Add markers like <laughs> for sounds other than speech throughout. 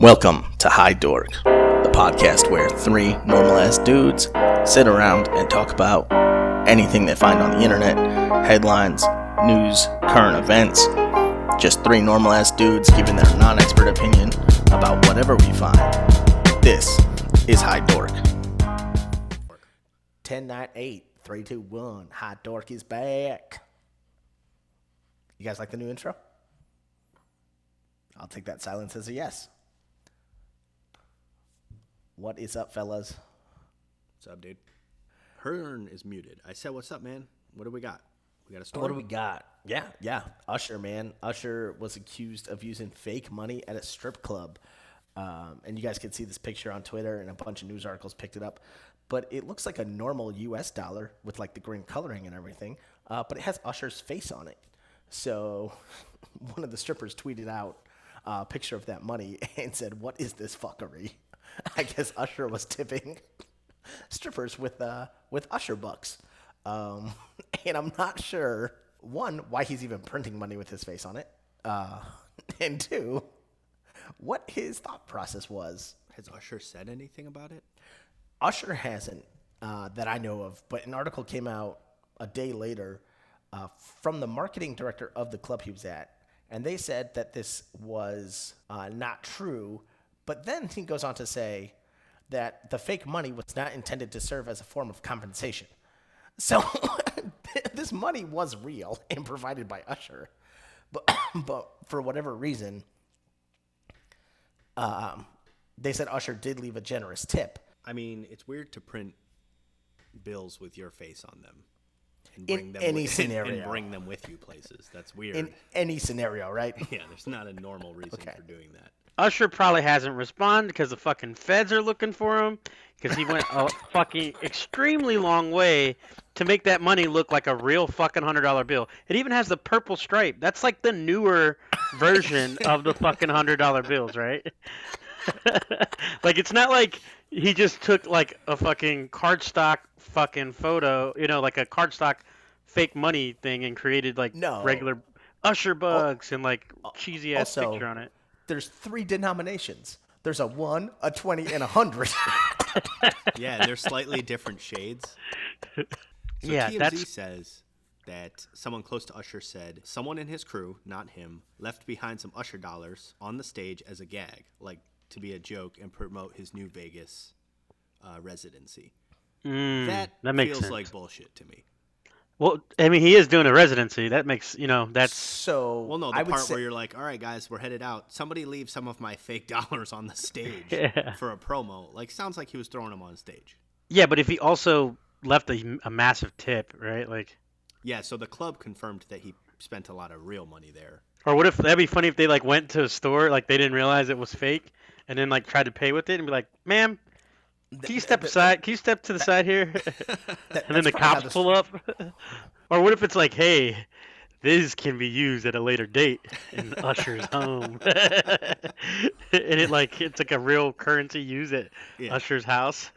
Welcome to High Dork, the podcast where three normal ass dudes sit around and talk about anything they find on the internet headlines, news, current events. Just three normal ass dudes giving their non expert opinion about whatever we find. This is High Dork. 10, 9, 8, 3, 2, 1. High Dork is back. You guys like the new intro? I'll take that silence as a yes. What is up, fellas? What's up, dude? Hearn is muted. I said, "What's up, man? What do we got? We got a story." What do we got? Yeah, yeah. Usher, man. Usher was accused of using fake money at a strip club. Um, and you guys can see this picture on Twitter, and a bunch of news articles picked it up. But it looks like a normal U.S. dollar with like the green coloring and everything. Uh, but it has Usher's face on it. So <laughs> one of the strippers tweeted out a picture of that money <laughs> and said, "What is this fuckery?" I guess Usher was tipping <laughs> strippers with uh, with Usher bucks, um, <laughs> and I'm not sure one why he's even printing money with his face on it, uh, <laughs> and two, what his thought process was. Has Usher said anything about it? Usher hasn't uh, that I know of, but an article came out a day later uh, from the marketing director of the club he was at, and they said that this was uh, not true. But then he goes on to say that the fake money was not intended to serve as a form of compensation. So <laughs> this money was real and provided by Usher, but <coughs> but for whatever reason, um, they said Usher did leave a generous tip. I mean, it's weird to print bills with your face on them and In bring them any with, <laughs> scenario. and bring them with you places. That's weird. In any scenario, right? <laughs> yeah, there's not a normal reason Okay. for doing that. Usher probably hasn't responded because the fucking feds are looking for him because he went a <laughs> fucking extremely long way to make that money look like a real fucking hundred dollar bill. It even has the purple stripe. That's like the newer version <laughs> of the fucking hundred dollar bills, right? <laughs> like it's not like he just took like a fucking cardstock fucking photo, you know, like a cardstock fake money thing and created like No. regular Usher bugs and like cheesy ass picture on it. There's three denominations. There's a one, a twenty, and a hundred. <laughs> Yeah, they're slightly different shades. So Yeah, TMZ that's- says that someone close to Usher said someone in his crew, not him, left behind some Usher dollars on the stage as a gag, like to be a joke and promote his new Vegas uh, residency. Mm, that, that makes feels sense. like bullshit to me. Well, I mean, he is doing a residency. That makes you know that's so Well, no, the I part say, where you're like, "All right, guys, we're headed out. Somebody leave some of my fake <laughs> dollars on the stage <laughs> Yeah. for a promo." Like, sounds like he was throwing them on stage. yeah. But if he also left a, a massive tip, right? Like, Yeah, so the club confirmed that he spent a lot of real money there. or what if that'd be funny if they like went to a store like they didn't realize it was fake and then like tried to pay with it and be like, "Ma'am, can you step aside? Can you step to the side here?" <laughs> that- <laughs> and then the cops this- pull up. <laughs> or what if it's like, "Hey." This can be used at a later date in Usher's home, and it like it's like a real currency used at Yeah. Usher's house.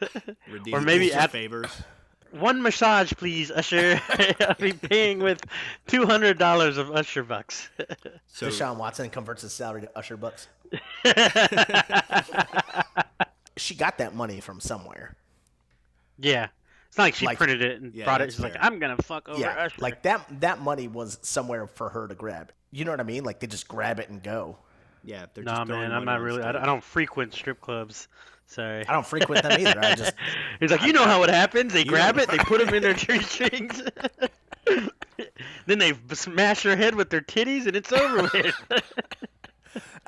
Redeem or maybe at favors. One massage, please, Usher. I'll be paying with two hundred dollars of Usher bucks. So Deshaun Watson converts his salary to Usher bucks. She got that money from somewhere. yeah, it's not like she Like- printed it and Yeah, brought it. that's She's like. I'm gonna fuck over yeah, Usher. like that. That money was somewhere for her to grab. You know what I mean? Like they just grab it and go. yeah, they're nah, just man, I'm not really. I, stage. I don't frequent strip clubs. Sorry. I don't frequent them either. I just <laughs> He's like, you know how it happens. They grab know- it, they put them in their tree strings, <laughs> then they smash their head with their titties, and it's over with. <laughs>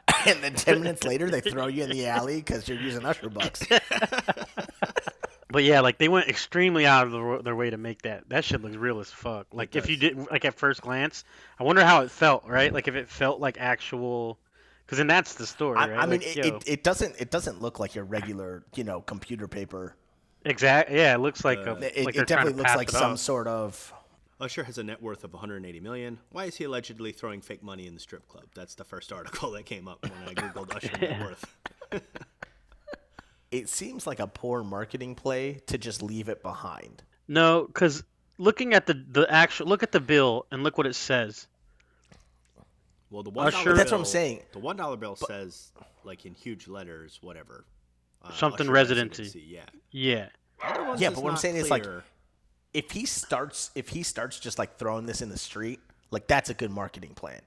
<laughs> and then ten minutes later they throw you in the alley because you're using Usher bucks. <laughs> But yeah, like they went extremely out of their, their way to make that. That shit looks real as fuck. Like if you didn't like at first glance, I wonder how it felt, right? Like if it felt like actual, because then that's the story, I, right? I mean, Like, it, it, it doesn't it doesn't look like your regular you know computer paper. exactly Yeah, it looks like a. Uh, It, like it they're definitely looks like some off. sort of. Usher has a net worth of 180 million. Why is he allegedly throwing fake money in the strip club? That's the first article that came up when I googled <laughs> Usher net worth. It seems like a poor marketing play to just leave it behind. No, because looking at the the actual look at the bill and look what it says. Well, the one Usher- dollar That's what I'm saying. The one dollar bill says like in huge letters, whatever. uh, Something Usher residency. Yeah. Yeah. Yeah, but what I'm not saying is, like, clear. If he starts if he starts just like throwing this in the street, like that's a good marketing plan.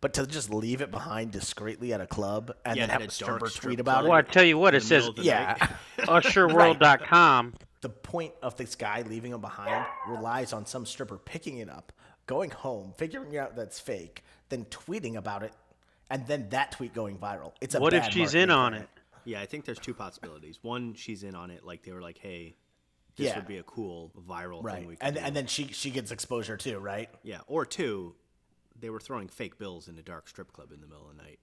But to just leave it behind discreetly at a club and Yeah, then at have a a stripper tweet about club. it. Well, I tell you what, it says middle of the yeah. <laughs> night. usherworld.com. <laughs> the point of this guy leaving him behind relies on some stripper picking it up, going home, figuring out that's fake, then tweeting about it, and then that tweet going viral. It's a What if she's in on plan. it? Yeah, I think there's two possibilities. One, she's in on it. Like they were like, "Hey, this Yeah. would be a cool viral thing Right, we could and do." and then she she gets exposure too, right? yeah, or two, they were throwing fake bills in a dark strip club in the middle of the night,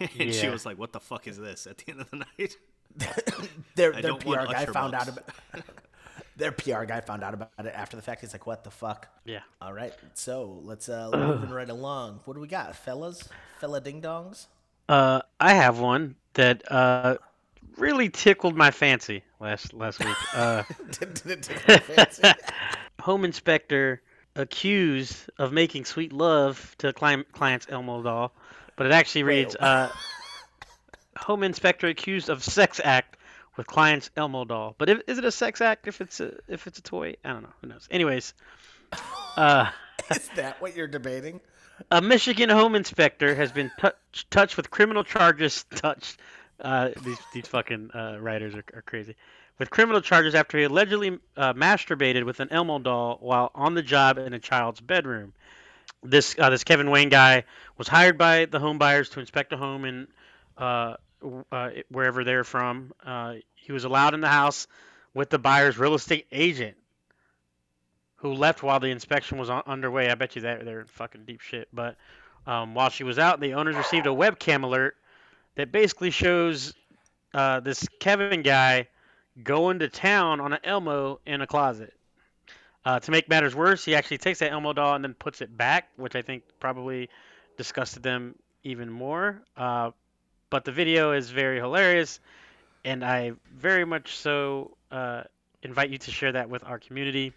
<laughs> and she was like, "What the fuck is this?" At the end of the night, <laughs> their I their don't PR want guy Usher found out about <laughs> their PR guy found out about it after the fact. He's like, "What the fuck?" Yeah. All right, so let's uh moving right along. What do we got, fellas? Fella ding dongs. Uh, I have one that uh, really tickled my fancy last last week. Uh, <laughs> Did it tickle your fancy? <laughs> home inspector accused of making sweet love to client, client's Elmo doll, but it actually reads uh, home inspector accused of sex act with client's Elmo doll. But if, is it a sex act if it's a if it's a toy? I don't know. Who knows? Anyways, <laughs> uh, Is that what you're debating? a Michigan home inspector has been touch, touched with criminal charges. Touched. Uh, these these fucking uh, writers are, are crazy. With criminal charges after he allegedly uh, masturbated with an Elmo doll while on the job in a child's bedroom. This uh, this Kevin Wayne guy was hired by the home buyers to inspect a home in uh, uh, wherever they're from. He was allowed in the house with the buyer's real estate agent, who left while the inspection was on, underway. I bet you that they're in fucking deep shit. But um, while she was out, the owners received a webcam alert that basically shows uh, this Kevin guy going to town on an Elmo in a closet. Uh, to make matters worse, he actually takes that Elmo doll and then puts it back, which I think probably disgusted them even more. Uh, but the video is very hilarious, and I very much so uh, invite you to share that with our community.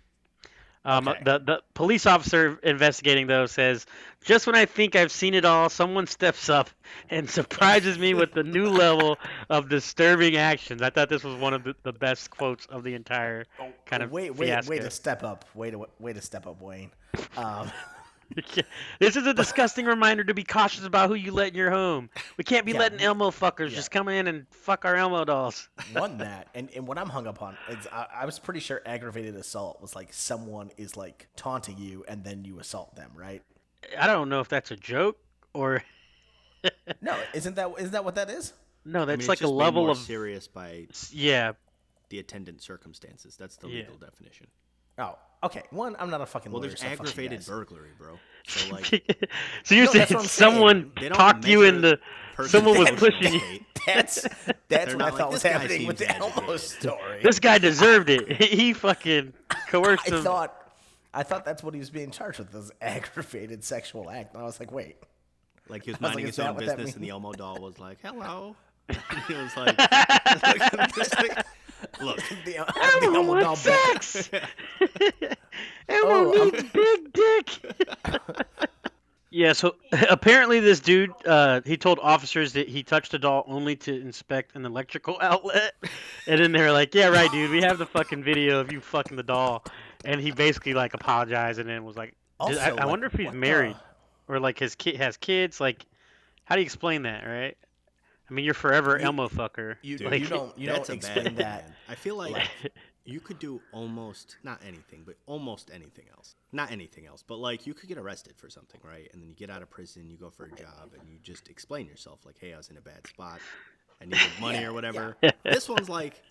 Um, Okay. the, the police officer investigating, though, says just when I think I've seen it all, someone steps up and <laughs> surprises me with a new level of disturbing actions. I thought this was one of the, the best quotes of the entire kind of wait, wait, fiasco. way to step up. Wait to way to step up, Wayne. Um, <laughs> <laughs> this is a disgusting reminder to be cautious about who you let in your home. We can't be Yeah, letting we- Elmo fuckers yeah. just come in and fuck our Elmo dolls. <laughs> one that, and, and what I'm hung up on is I, I was pretty sure aggravated assault was like someone is like taunting you and then you assault them, right? I don't know if that's a joke or <laughs> No, isn't that isn't that what that is? no. I That's mean, like a just made level more of serious by yeah. the attendant circumstances. That's the Yeah. legal definition. Oh, okay. One, I'm not a fucking Well, lawyer. there's so aggravated burglary, bro. So <laughs> like, so you're No, saying that's saying. someone talked you measure into someone was pushing you. <laughs> That's that's what I thought like, was happening with the seems Elmo story. This guy deserved it. <laughs> He fucking coerced I him. thought I thought that's what he was being charged with, this aggravated sexual act. And I was like, wait. like he was I was like, minding his own business, and the? Elmo doll was like, "Hello." And he was like, <laughs> "Look, <laughs> The, <laughs> the Elmo doll wants sex. Elmo Oh, I'm- needs big dick. yeah, so apparently this dude, uh, he told officers that he touched a doll only to inspect an electrical outlet, and then they're like, "Yeah, right, dude. We have the fucking video of you fucking the doll," and he basically like apologized and then was like, Also, I, I wonder if he's what the- married or like his kid has kids. Like, how do you explain that, right? I mean, you're forever You- Elmo fucker. You, Dude, <laughs> you don't you that's don't a bad explain that. man. I feel like like- you could do almost not anything, but almost anything else. Not anything else, but like you could get arrested for something, right? And then you get out of prison, you go for a job, and you just explain yourself, like, "Hey, I was in a bad spot, I needed <laughs> money Yeah, or whatever." yeah. This one's like,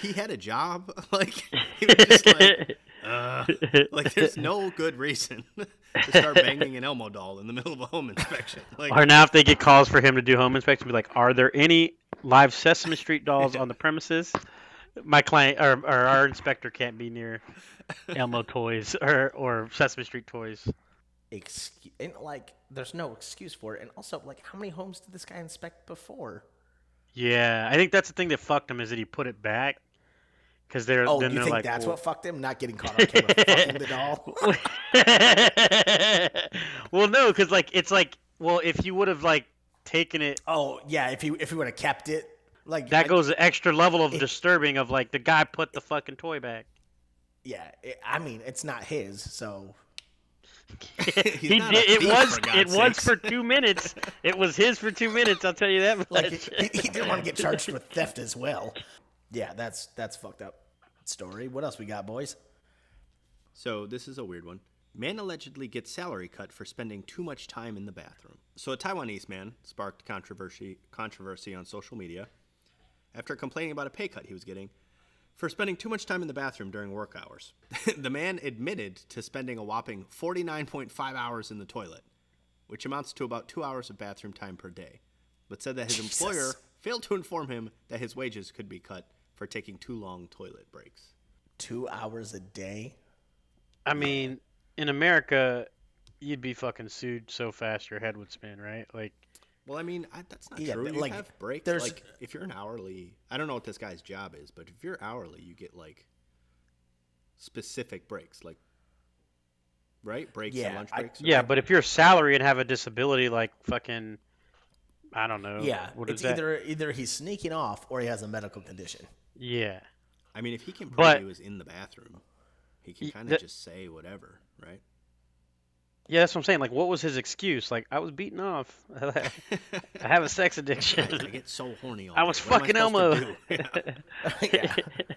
he had a job, <laughs> like he was just like, uh, <laughs> like there's no good reason <laughs> to start banging an Elmo doll in the middle of a home inspection. <laughs> Like, Or now, if they get calls for him to do home inspection, be like, "Are there any live Sesame Street dolls on the premises?" My client or, or our inspector can't be near Elmo toys or, or Sesame Street toys. Excuse, and like, there's no excuse for it. And also, like, how many homes did this guy inspect before? Yeah, I think that's the thing that fucked him is that he put it back because they're Oh, then you they're think like, that's well, what fucked him? Not getting caught on camera <laughs> fucking the doll? <laughs> well, no, because like it's like Well, if you would have like taken it, Oh yeah, if he if he would have kept it, like that goes the extra level of It- disturbing. Of like the guy put the fucking toy back. Yeah, it, I mean it's not his, so <laughs> he did. It was. for It God's was for two minutes. It was his for two minutes. I'll tell you that much. like he, he didn't want to get charged with theft as well. Yeah, that's that's fucked up story. What else we got, boys? So this is a weird one. Man allegedly gets salary cut for spending too much time in the bathroom. So a Taiwanese man sparked controversy controversy on social media after complaining about a pay cut he was getting for spending too much time in the bathroom during work hours. <laughs> the man admitted to spending a whopping 49.5 hours in the toilet, which amounts to about 2 hours of bathroom time per day, but said that his <laughs> Jesus. employer failed to inform him that his wages could be cut for taking too long toilet breaks. Two hours a day. I mean, in America, you'd be fucking sued so fast your head would spin, right? Like, Well, I mean, I, that's not Yeah, true. You like, have breaks. there's- Like, if you're an hourly, I don't know what this guy's job is, but if you're hourly, you get like specific breaks, like right breaks Yeah, and lunch I- breaks. yeah, but if you're salary and have a disability, like fucking, I don't know. Yeah, what it's is that? either either he's sneaking off or he has a medical condition. Yeah. I mean, if he can prove but- he was in the bathroom, he can kind of just say whatever, right? Yeah, that's what I'm saying. Like, what was his excuse? Like, I was beaten off. <laughs> I have a sex <laughs> addiction. I get so horny. All I was. What fucking I Elmo. do? <laughs> yeah.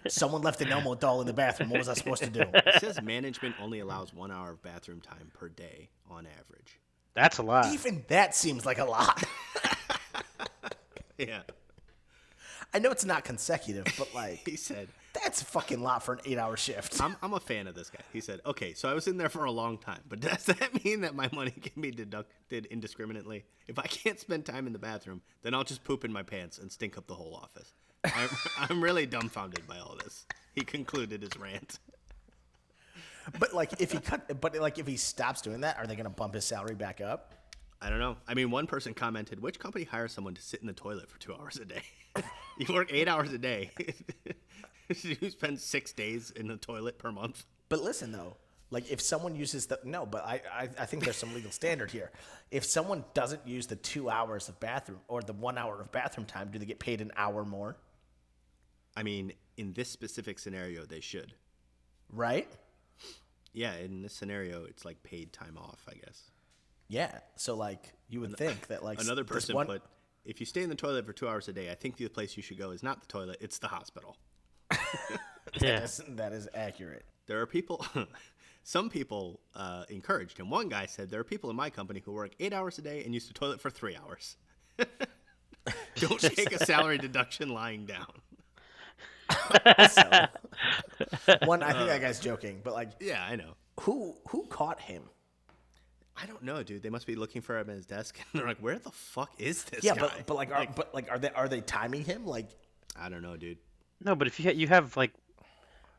Someone left an Elmo doll in the bathroom. What was I supposed to do? it says management only allows one hour of bathroom time per day on average. That's a lot. Even that seems like a lot. Yeah, I know it's not consecutive, but <laughs> like he said. that's a fucking lot for an eight-hour shift. I'm, I'm a fan of this guy. He said, okay, so I was in there for a long time, but <laughs> does that mean that my money can be deducted indiscriminately? If I can't spend time in the bathroom, then I'll just poop in my pants and stink up the whole office. I'm, <laughs> I'm really dumbfounded by all this. He concluded his rant. But like if he cut, but like if he stops doing that, are they gonna bump his salary back up? I don't know. I mean, one person commented, which company hires someone to sit in the toilet for two hours a day? <laughs> you work eight hours a day. <laughs> you spend six days in the toilet per month. But listen though, like if someone uses the no, but I, I I think there's some legal standard here. If someone doesn't use the two hours of bathroom or the one hour of bathroom time, do they get paid an hour more? I mean, in this specific scenario, they should. Right? Yeah, in this scenario, it's like paid time off, I guess. Yeah. So like you would think that like Another person one, put, if you stay in the toilet for two hours a day, I think the place you should go is not the toilet, it's the hospital. <laughs> yeah. That's- that is accurate. There are people, <laughs> some people uh, encouraged him. One guy said, There are people in my company who work eight hours a day and use the toilet for three hours. <laughs> Don't take a salary deduction lying down. So, one, I think that guy's joking, but like, Yeah, I know. who who caught him? I don't know, dude. They must be looking for him at his desk, and they're like, "Where the fuck is this Yeah, guy?" but but like, are, but like, are they are they timing him? Like, I don't know, dude. No, but if you ha- you have like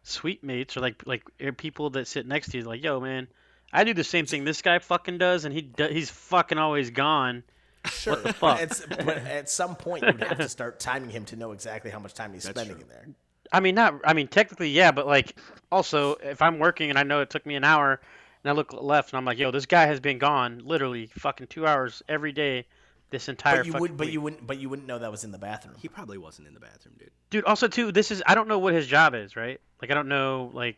sweet mates or like like uh, people that sit next to you, like, yo, man, I do the same thing this guy fucking does, and he do- he's fucking always gone. sure, the fuck? it's, but at some point you would have to start timing him to know exactly how much time he's That's spending true. in there. I mean, not. I mean, technically, yeah, but like, also, if I'm working and I know it took me an hour, and I look left and I'm like, yo, this guy has been gone literally fucking two hours every day, this entire. But you fucking would, but week. you wouldn't, but you wouldn't know that was in the bathroom. He probably wasn't in the bathroom, dude. Dude, also too, this is I don't know what his job is, right? Like, I don't know like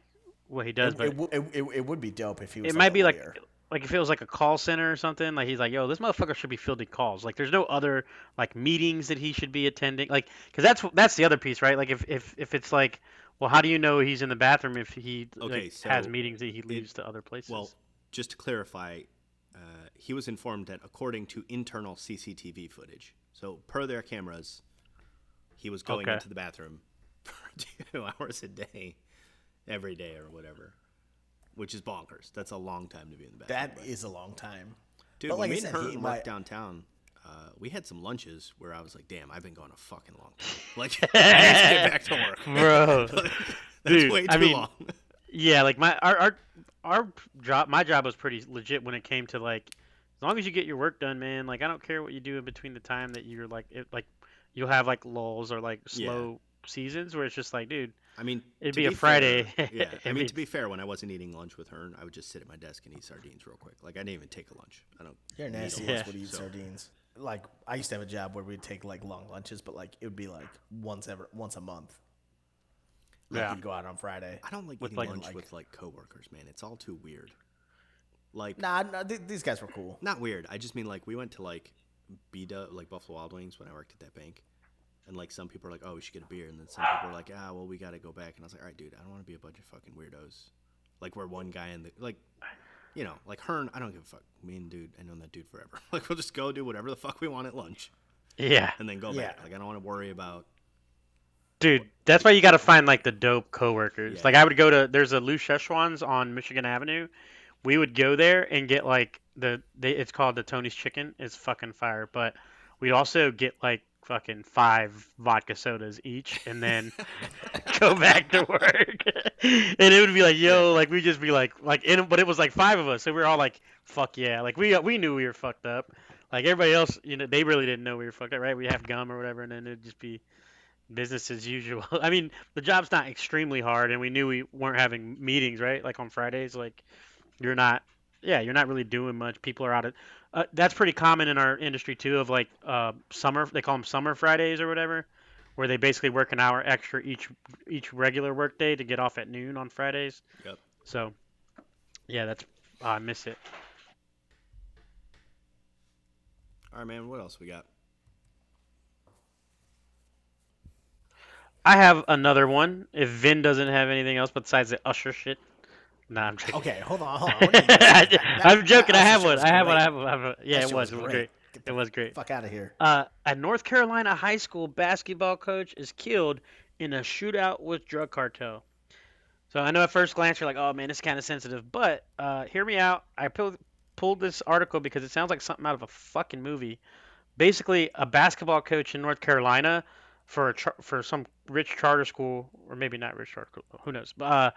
what he does, It, but it, would- it, it, it would be dope if he was. it like might a be like like if it was like a call center or something like he's like yo this motherfucker should be fielding calls like there's no other like meetings that he should be attending like because that's that's the other piece right like if if if it's like well how do you know he's in the bathroom if he Okay, like, has meetings that he leaves to other places Well, just to clarify, uh, he was informed that according to internal CCTV footage, so per their cameras, he was going Okay. into the bathroom <laughs> for two hours a day, every day or whatever, which is bonkers. That's a long time to be in the bathroom. that right? is a long time. Dude, but when like I me said, and he Herman might- worked downtown, uh, we had some lunches where I was like, "Damn, I've been going a fucking long time. <laughs> Like, <laughs> I need to get back to work, bro <laughs> That's Dude, way too I mean, long." yeah like my our, our our job my job was pretty legit when it came to like as long as you get your work done man like i don't care what you do in between the time that you're like it, like you'll have like lulls or like Yeah. slow seasons where it's just like, dude, I mean, It'd to be a fair- Friday. yeah, I mean, to be fair, when I wasn't eating lunch with her, I would just sit at my desk and eat sardines real quick. Like I didn't even take a lunch. I don't. You're a nasty. Yeah. Ass would eat So- sardines. Like I used to have a job where we'd take like long lunches, but like it would be like once ever once a month. Like Yeah. you'd go out on Friday. I don't like With, eating like- lunch like- with like coworkers, man. It's all too weird. Like Nah, nah th- these guys were cool. not weird. I just mean like we went to like B like Buffalo Wild Wings when I worked at that bank, and like some people are like, oh, we should get a beer, and then some people are like, ah, well, we got to go back, and I was like, all right, dude, I don't want to be a bunch of fucking weirdos. Like we're one guy in the like, you know, like Hearn. I don't give a fuck. Me and dude, I know that dude forever. <laughs> like we'll just go do whatever the fuck we want at lunch, yeah, and then go Yeah. back. Like I don't want to worry about. dude, that's why you got to find like the dope coworkers. Yeah. Like I would go to there's a Lao Sze Chuan's on Michigan Avenue. We would go there and get like the they, it's called the Tony's Chicken. It's fucking fire, but we'd also get like fucking five vodka sodas each, and then <laughs> go back to work. <laughs> and it would be like, yo, like we'd just be like, like, in, but it was like five of us, so we were all like, fuck yeah, like we we knew we were fucked up. Like everybody else, you know, they really didn't know we were fucked up, right? We have gum or whatever, and then it'd just be business as usual. <laughs> I mean, the job's not extremely hard, and we knew we weren't having meetings, right? Like on Fridays, like you're not, yeah, you're not really doing much. People are out at. Uh, that's pretty common in our industry too. Of like uh, summer, they call them summer Fridays or whatever, where they basically work an hour extra each each regular work day to get off at noon on Fridays. Yep. So, yeah, that's I miss it. All right, man. What else we got? I have another one. If Vin doesn't have anything else besides the Usher shit, nah, I'm joking. Okay, hold on, hold on. What are you doing? <laughs> That- I'm joking. I have one. I have one. I have one. I have one. Yeah, That it was. Was great. Get It was great. Fuck out of here. Uh, a North Carolina high school basketball coach is killed in a shootout with drug cartel. So I know at first glance you're like, oh man, it's kind of sensitive, but uh, hear me out. I pulled pulled this article because it sounds like something out of a fucking movie. Basically, a basketball coach in North Carolina for a char- for some rich charter school, or maybe not rich charter school, who knows? Uh,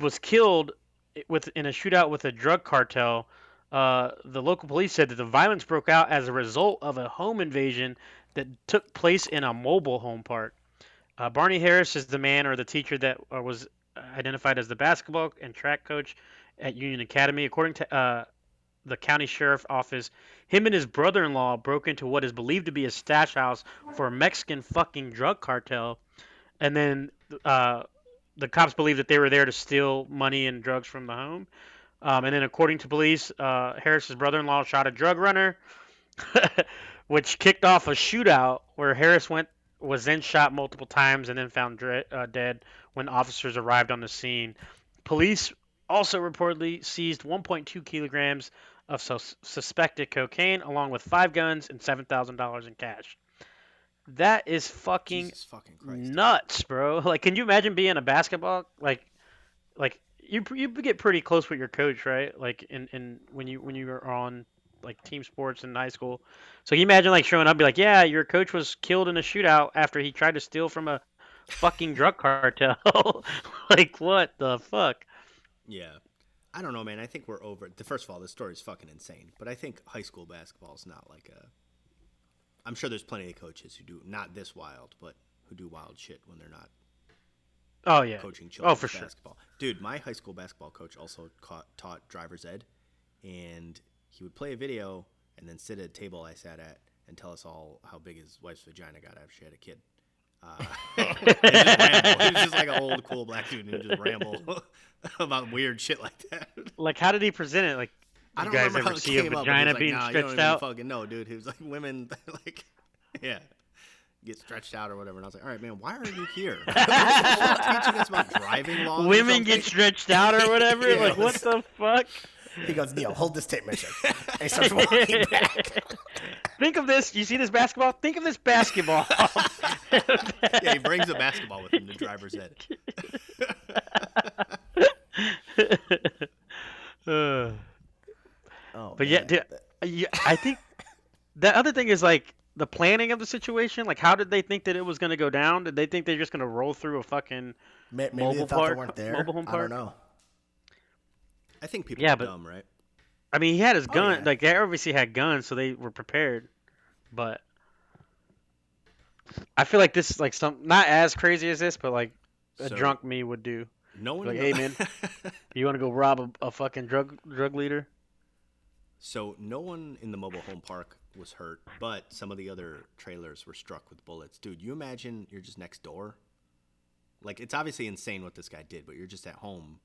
was killed with in a shootout with a drug cartel. Uh, the local police said that the violence broke out as a result of a home invasion that took place in a mobile home park. Uh, Barney Harris is the man or the teacher that uh, was identified as the basketball and track coach at Union Academy. According to uh, the county sheriff office, him and his brother-in-law broke into what is believed to be a stash house for a Mexican fucking drug cartel, and then uh, the cops believe that they were there to steal money and drugs from the home. Um, and then, according to police, uh, Harris's brother-in-law shot a drug runner, <laughs> which kicked off a shootout where Harris went was then shot multiple times and then found dre- uh, dead when officers arrived on the scene. Police also reportedly seized 1.2 kilograms of sus- suspected cocaine, along with five guns and seven thousand dollars in cash. That is fucking fucking nuts, bro. <laughs> Like, can you imagine being a basketball like, like you you get pretty close with your coach, right? Like, in, in when you when you were on like team sports in high school. So can you imagine like showing up, be like, yeah, your coach was killed in a shootout after he tried to steal from a fucking drug <laughs> cartel. <laughs> like, what the fuck? Yeah. I don't know, man. I think we're over. The first of all, this story is fucking insane. But I think high school basketball is not like a. I'm sure there's plenty of coaches who do not this wild, but who do wild shit when they're not Oh yeah. coaching children Oh, for sure. basketball. Dude, my high school basketball coach also caught, taught driver's ed, and he would play a video and then sit at a table I sat at and tell us all how big his wife's vagina got after she had a kid. Uh, <laughs> and just ramble. He was just like an old cool black dude who just ramble <laughs> about weird shit like that. Like, how did he present it? Like, I don't guys remember ever how it see a came up, but he vagina was like, being nah, stretched out? Fucking no, dude. He was like, women, <laughs> like, yeah, get stretched out or whatever. And I was like, all right, man, why are you here? <laughs> teaching us about driving laws. Women get stretched out or whatever. <laughs> Yeah, like, what the fuck? He goes, Neil, hold this tape measure. And he starts walking back. Think of this. You see this basketball? Think of this basketball. Yeah, he brings a basketball with him to driver's ed. Uh, <sighs> Oh, but yeah, dude, uh, yeah, I think <laughs> the other thing is like the planning of the situation. Like, how did they think that it was going to go down? Did they think they're just going to roll through a fucking? Maybe mobile they park- they weren't there. mobile home park. I don't know. I think people Yeah, are but- dumb, right? I mean, he had his Oh, gun. yeah. Like, they obviously had guns, so they were prepared. But I feel like this is like some not as crazy as this, but like a So, drunk me would do. No one. Like, hey, man. <laughs> You want to go rob a, a fucking drug drug leader? So no one in the mobile home park was hurt, but some of the other trailers were struck with bullets. Dude, you imagine you're just next door. Like it's obviously insane what this guy did, but you're just at home,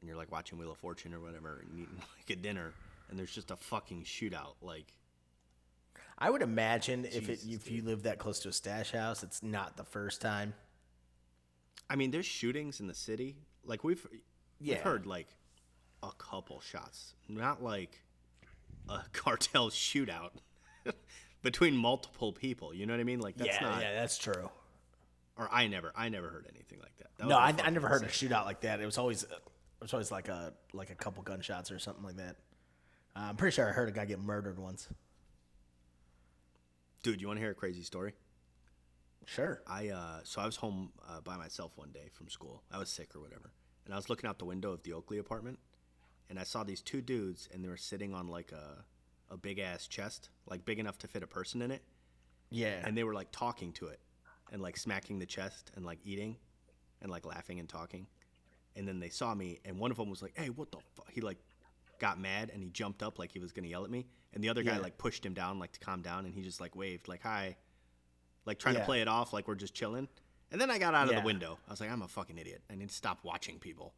and you're like watching Wheel of Fortune or whatever, and eating <laughs> like a dinner, and there's just a fucking shootout. Like I would imagine if it, if you live that close to a stash house, it's not the first time. I mean, there's shootings in the city. Like we've Yeah. we've heard like a couple shots, not like a <laughs> cartel shootout <laughs> between multiple people. You know what I mean? Like that's yeah, not. yeah, that's true. Or I never, I never heard anything like that. that No, I, I never heard a shootout like that. It was always it was always like a like a couple gunshots or something like that. Uh, I'm pretty sure I heard a guy get murdered once. Dude, you want to hear a crazy story? Sure. I uh, so I was home uh, by myself one day from school. I was sick or whatever, and I was looking out the window of the Oakley apartment, and I saw these two dudes, and they were sitting on like a a big ass chest, like big enough to fit a person in it, Yeah. and they were like talking to it, and like smacking the chest and like eating, and like laughing and talking, and then they saw me, and one of them was like, "Hey, what the fuck?" He like got mad and he jumped up like he was gonna yell at me, and the other guy Yeah. like pushed him down like to calm down, and he just like waved like hi, like trying Yeah. to play it off like we're just chilling. And then I got out of Yeah. the window. I was like, I'm a fucking idiot. I need to stop watching people.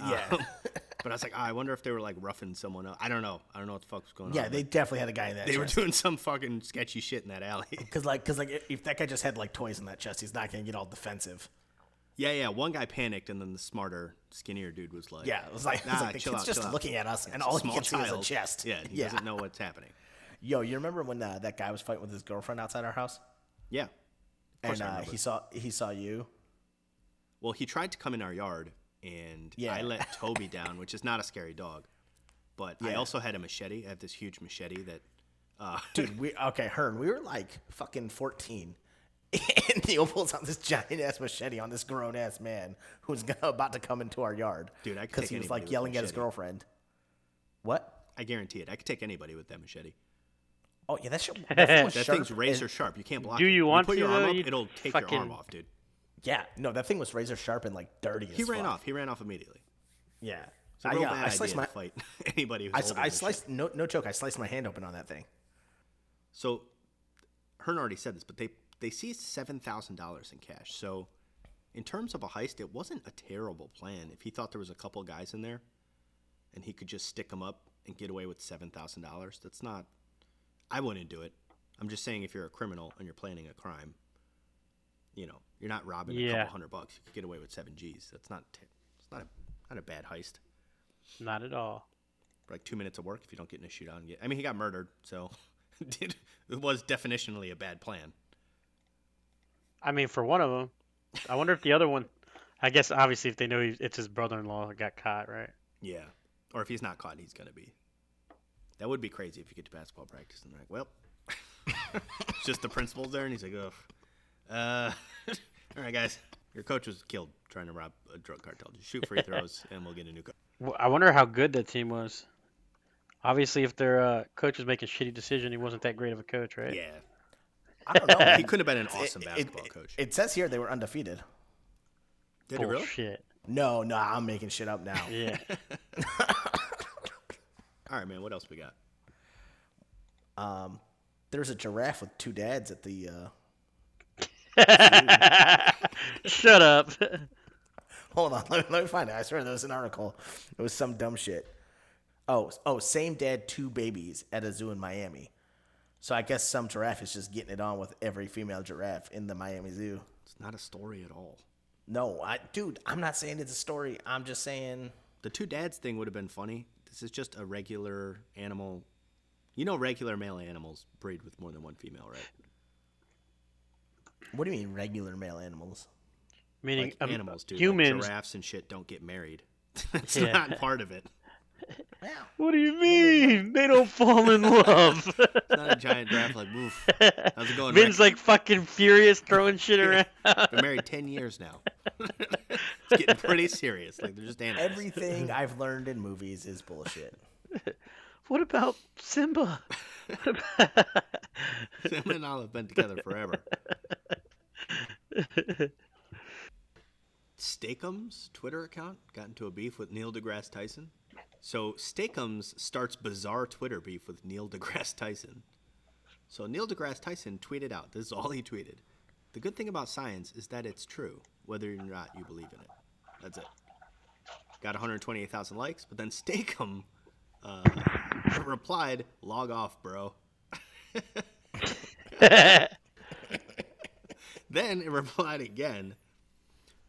Yeah. Um, <laughs> but I was like, "Ah, I wonder if they were like roughing someone up. I don't know. I don't know what the fuck was going yeah, on. Yeah, they definitely had a guy in that. they were doing some fucking sketchy shit in that alley. <laughs> Cause like, cause like, if that guy just had like toys in that chest, he's not gonna get all defensive. Yeah, yeah. One guy panicked, and then the smarter, skinnier dude was like, Yeah, it was like, it was like the kid's out, just chill out. looking at us, and It's all he can see is a chest. Yeah, he doesn't know what's happening. Yo, you remember when uh, that guy was fighting with his girlfriend outside our house, Yeah. And I uh, he saw he saw you? Well, he tried to come in our yard, and Yeah. I let <laughs> Toby down, which is not a scary dog. But I also had a machete. I have this huge machete that. Uh, <laughs> Dude, we okay, Hearn. We were like fucking fourteen, <laughs> and Neil pulls out this giant ass machete on this grown ass man who's gonna, about to come into our yard. Dude, I because he was like yelling at his girlfriend. What? I guarantee it. I could take anybody with that machete. Oh yeah, that shit. That, thing That thing's razor and- sharp. You can't block Do it. you want put to, your arm though? up, You it'll take your arm off, dude. Yeah, no, that thing was razor sharp and like dirty. He ran fuck. off. He ran off immediately. Yeah, a I, real yeah, bad I sliced my. to fight <laughs> anybody I, I sliced no no joke. I sliced my hand open on that thing. So, Hearn already said this, but they they seized seven thousand dollars in cash. So, in terms of a heist, it wasn't a terrible plan. If he thought there was a couple guys in there, and he could just stick them up and get away with seven thousand dollars, that's not. I wouldn't do it. I'm just saying, if you're a criminal and you're planning a crime, you know, you're not robbing a couple hundred bucks. You could get away with seven G's. That's not. It's not a not a bad heist. Not at all. For like two minutes of work if you don't get in a shootout get. I mean, he got murdered, so <laughs> it was definitionally a bad plan. I mean, for one of them, I wonder if the other one. I guess obviously if they know he, it's his brother-in-law that got caught, right? Yeah. Or if he's not caught, he's gonna be. That would be crazy if you get to basketball practice and they're like, well, <laughs> it's just the principal's there, and he's like, oh, uh, <laughs> all right, guys, your coach was killed trying to rob a drug cartel. Just shoot free <laughs> throws, and we'll get a new coach. I wonder how good that team was. Obviously, if their uh, coach was making shitty decision, he wasn't that great of a coach, right? Yeah, I don't know. he couldn't have been an <laughs> awesome It- it- basketball it- coach. It says here they were undefeated. Did it really? Bullshit. No, no, I'm making shit up now. Yeah. All right, man. What else we got? Um, there's a giraffe with two dads at the. Uh, <laughs> Shut up. hold on, <laughs> let me, let me find it. I swear there was an article. It was some dumb shit. Oh, oh, same dad, two babies at a zoo in Miami. So I guess some giraffe is just getting it on with every female giraffe in the Miami Zoo. It's not a story at all. No, I, dude, I'm not saying it's a story. I'm just saying. The two dads thing would have been funny. This is just a regular animal. You know, regular male animals breed with more than one female, right? What do you mean regular male animals? Meaning Like um, animals do. Like Humans. giraffes and shit don't get married. <laughs> it's Yeah. not part of it. what do you mean? They don't fall in <laughs> love. It's not a giant giraffe like, woof. How's it going? Vin's Rex? like fucking furious, throwing shit around. Been married 10 years now. <laughs> it's getting pretty serious. Like, they're just animals. Everything I've learned in movies is bullshit what about Simba? Simba and Nala have been together forever. Steakums Twitter account got into a beef with Neil deGrasse Tyson. So Steakums starts bizarre Twitter beef with Neil deGrasse Tyson. So Neil deGrasse Tyson tweeted out, this is all he tweeted. The good thing about science is that it's true, whether or not you believe in it. That's it. Got 128,000 likes, but then Steakum uh, <laughs> replied, log off, bro. <laughs> then it replied again.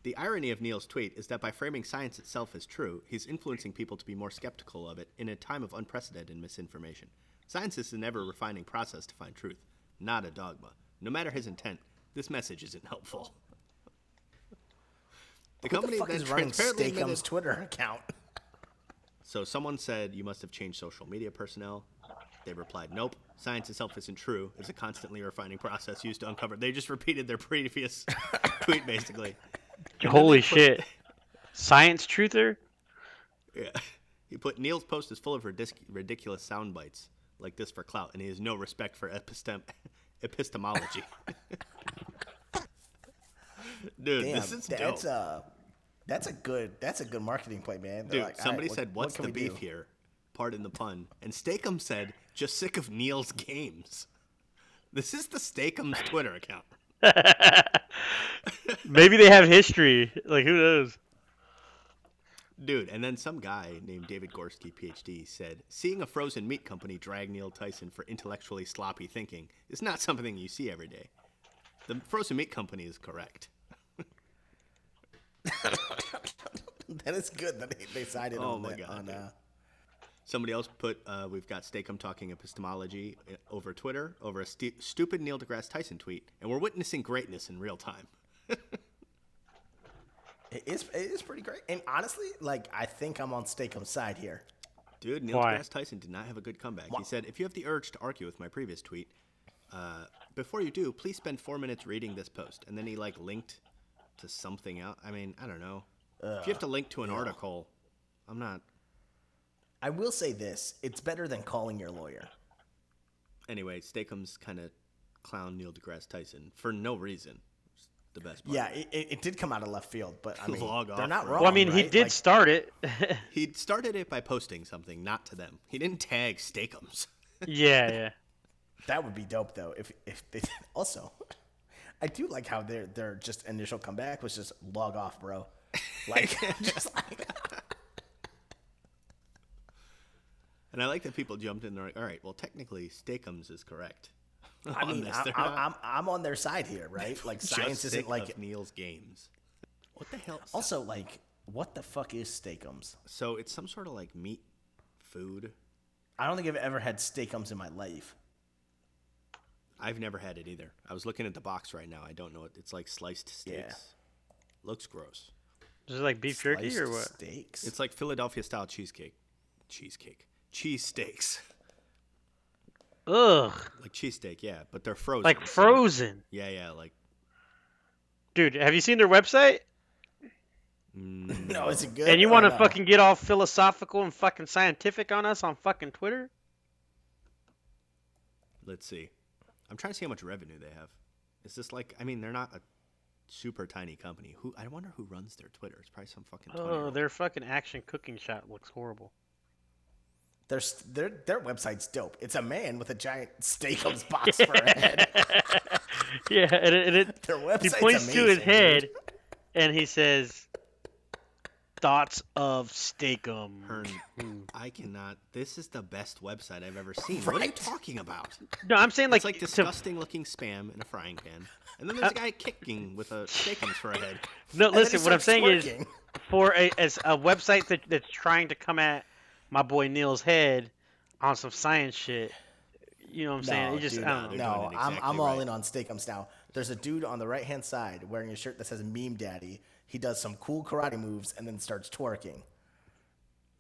The irony of Neil's tweet is that by framing science itself as true, he's influencing people to be more skeptical of it in a time of unprecedented misinformation. Science is an ever refining process to find truth, not a dogma. No matter his intent, this message isn't helpful. The company the fuck then is running Steakum's Twitter account? So someone said you must have changed social media personnel. They replied, "Nope. Science itself isn't true. It's a constantly refining process used to uncover." They just repeated their previous <laughs> tweet, basically. <laughs> Holy put- shit. Science truther? Yeah. He put Neil's post is full of ridic- ridiculous sound bites like this for clout, and he has no respect for epistem- <laughs> epistemology. Dude, Damn, this is dope. that's a that's a good that's a good marketing play, man. They're Dude, like, somebody right, said, what "What's can the beef do?" here?" Pardon the pun. And Steakum said, "Just sick of Neil's games." This is the Steakum's Twitter account. <laughs> Maybe they have history. Like, who knows? Dude, and then some guy named David Gorski, PhD, said, Seeing a frozen meat company drag Neil Tyson for intellectually sloppy thinking is not something you see every day. The frozen meat company is correct. <laughs> that is good that they, they sided Oh on my that. God, on, uh, Somebody else put, uh, We've got Steakum talking epistemology uh, over Twitter, over a stu- stupid Neil deGrasse Tyson tweet, and we're witnessing greatness in real time. <laughs> it is it is pretty great. And honestly, like I think I'm on Steakum's side here. Dude, Neil Why? deGrasse Tyson did not have a good comeback. He said, "If you have the urge to argue with my previous tweet, uh, before you do, please spend four minutes reading this post." And then he like linked to something else. I mean, I don't know. if you have to link to an article, I'm not. I will say this: it's better than calling your lawyer. Anyway, Steakum's kind of clown Neil deGrasse Tyson for no reason. It's the best part. Yeah, it, it, it did come out of left field, but I <laughs> mean, Log they're off, not wrong. Well, I mean, he did Like, start it. <laughs> He started it by posting something, not to them. He didn't tag Steakums. <laughs> yeah, yeah. that would be dope, though. If if they also, I do like how their their just initial comeback was just log off, bro. Like <laughs> <laughs> just like <laughs> And I like that people jumped in. They're like, "All right, well, technically, Steakums is correct." I mean, this, I, I, I'm, I'm on their side here, right? Like science isn't like Neil's games. What the hell? also like what the fuck is Steakums? So it's some sort of like meat food. I don't think I've ever had Steakums in my life. I've never had it either. I was looking at the box right now. I don't know it. It's like sliced steaks. Yeah. Looks gross. Is it like beef jerky or what? Steaks. It's like Philadelphia style cheesecake. Cheesecake. Cheese steaks. Ugh. Like cheesesteak, yeah, but they're frozen. Like so- frozen. Yeah, yeah, like Dude, have you seen their website? mm, no, is it good? And you want to no? fucking get all philosophical and fucking scientific on us on fucking Twitter? let's see. I'm trying to see how much revenue they have. Is this like I mean, they're not a super tiny company. Who I wonder who runs their Twitter. It's probably some fucking Oh, their fucking action cooking shot looks horrible. Their, their their website's dope. It's a man with a giant Steakums <laughs> box for a head. <laughs> yeah, and it, and it Their he website's points to his dude. head and he says, "Thoughts of Steakum." Hearn, hmm. I cannot. This is the best website I've ever seen. What are you talking about? No, I'm saying like, It's like to- disgusting looking spam in a frying pan, and then there's a guy kicking with a steakums for a head. no, And listen. What I'm starts saying is, for a as a website that, that's trying to come at my boy Neil's head on some science shit. You know what I'm saying? No, It just dude, I don't know. No, exactly I'm, exactly I'm all right. in on Steakums now. There's a dude on the right hand side wearing a shirt that says Meme Daddy. He does some cool karate moves and then starts twerking.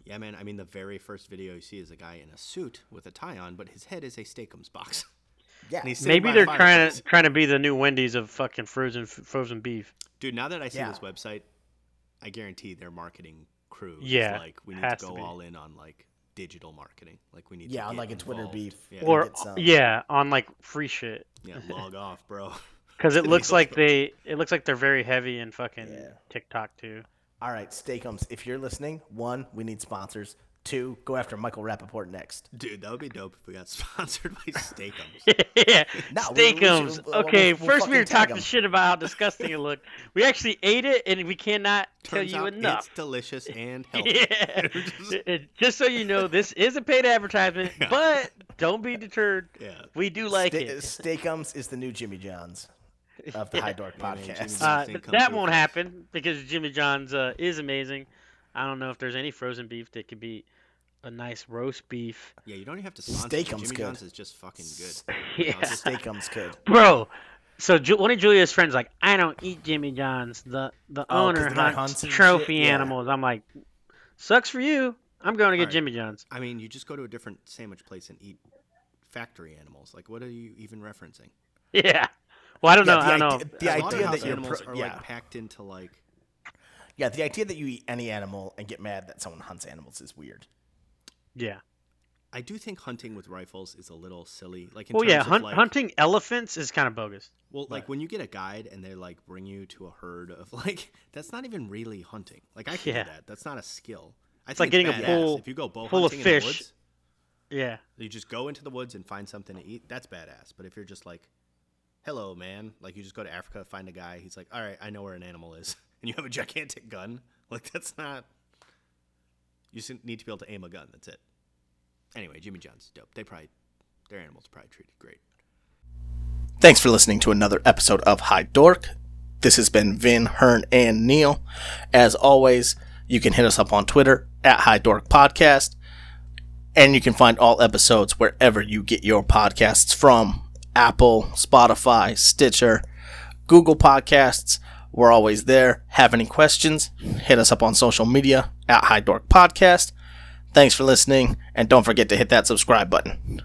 Yeah, man. I mean, the very first video you see is a guy in a suit with a tie on, but his head is a steakums box. <laughs> Yeah, And he's sitting Maybe they're trying to trying to be the new Wendy's of fucking frozen frozen beef. Dude, now that I see Yeah. this website, I guarantee their marketing crew Yeah, is like, we need to to go be. all in on like digital marketing. Like we need yeah, to on get like a Twitter beef. Yeah, Or yeah, on like free shit. yeah, <laughs> log off, bro. <laughs> Because it looks like they it looks like they're very heavy in fucking Yeah. TikTok too. All right, Steakums, if you're listening, one, we need sponsors. Two, go after Michael Rapaport next. Dude, that would be dope if we got <laughs> sponsored by <laughs> Steakums. yeah, No, we- we Steakums. should- we'll- okay, we'll- we'll first we fucking were tag talking 'em. shit about how disgusting it looked. We actually ate it, and we cannot tell you out enough. It's delicious <laughs> and healthy. Yeah. It- just so you know, this is a paid advertisement, Yeah. but don't be deterred. Yeah. We do like Ste- it. Steakums is the new Jimmy John's of the High Dork Yeah, man, Jimmy podcast. John's. Uh, thing th- come that won't happen because Jimmy John's uh, is amazing. I don't know if there's any frozen beef that could beat a nice roast beef. Yeah, you don't even have to sponsor. Steakums Jimmy good. John's is just fucking good. <laughs> Yeah. I'll just- Steakums could. <laughs> Bro, so Ju- one of Julia's friends like, I don't eat Jimmy John's. The the Oh, 'cause owner the guy hunts, hunts and trophy shit? Yeah. animals. I'm like, sucks for you. I'm going to get Alright. Jimmy John's. I mean, you just go to a different sandwich place and eat factory animals. Like, what are you even referencing? <laughs> Yeah. Well, I don't Yeah, know. the I don't know. idea- the idea Slaughterhouse that you're animals pro- are yeah. like packed into like. Yeah, the idea that you eat any animal and get mad that someone hunts animals is weird. Yeah. I do think hunting with rifles is a little silly. Like, in Well, yeah. Hunt, like, hunting elephants is kind of bogus. Well, like when you get a guide and they like bring you to a herd of <laughs> like that's not even really hunting. Like I can Yeah. do that. That's not a skill. I It's think like getting a badass. pool If you go bow full of hunting in the fish. woods, Yeah. you just go into the woods and find something to eat. That's badass. But if you're just like, "Hello, man," like you just go to Africa, find a guy. He's like, "All right, I know where an animal is," <laughs> and you have a gigantic gun. Like that's not. You just need to be able to aim a gun. That's it. Anyway, Jimmy John's dope. They probably their animals are probably treated great. Thanks for listening to another episode of High Dork. This has been Vin, Hearn, and Neil. As always, you can hit us up on Twitter at High Dork Podcast. And you can find all episodes wherever you get your podcasts from Apple, Spotify, Stitcher, Google Podcasts. We're always there. Have any questions? Hit us up on social media at High Dork Podcast. Thanks for listening, and don't forget to hit that subscribe button.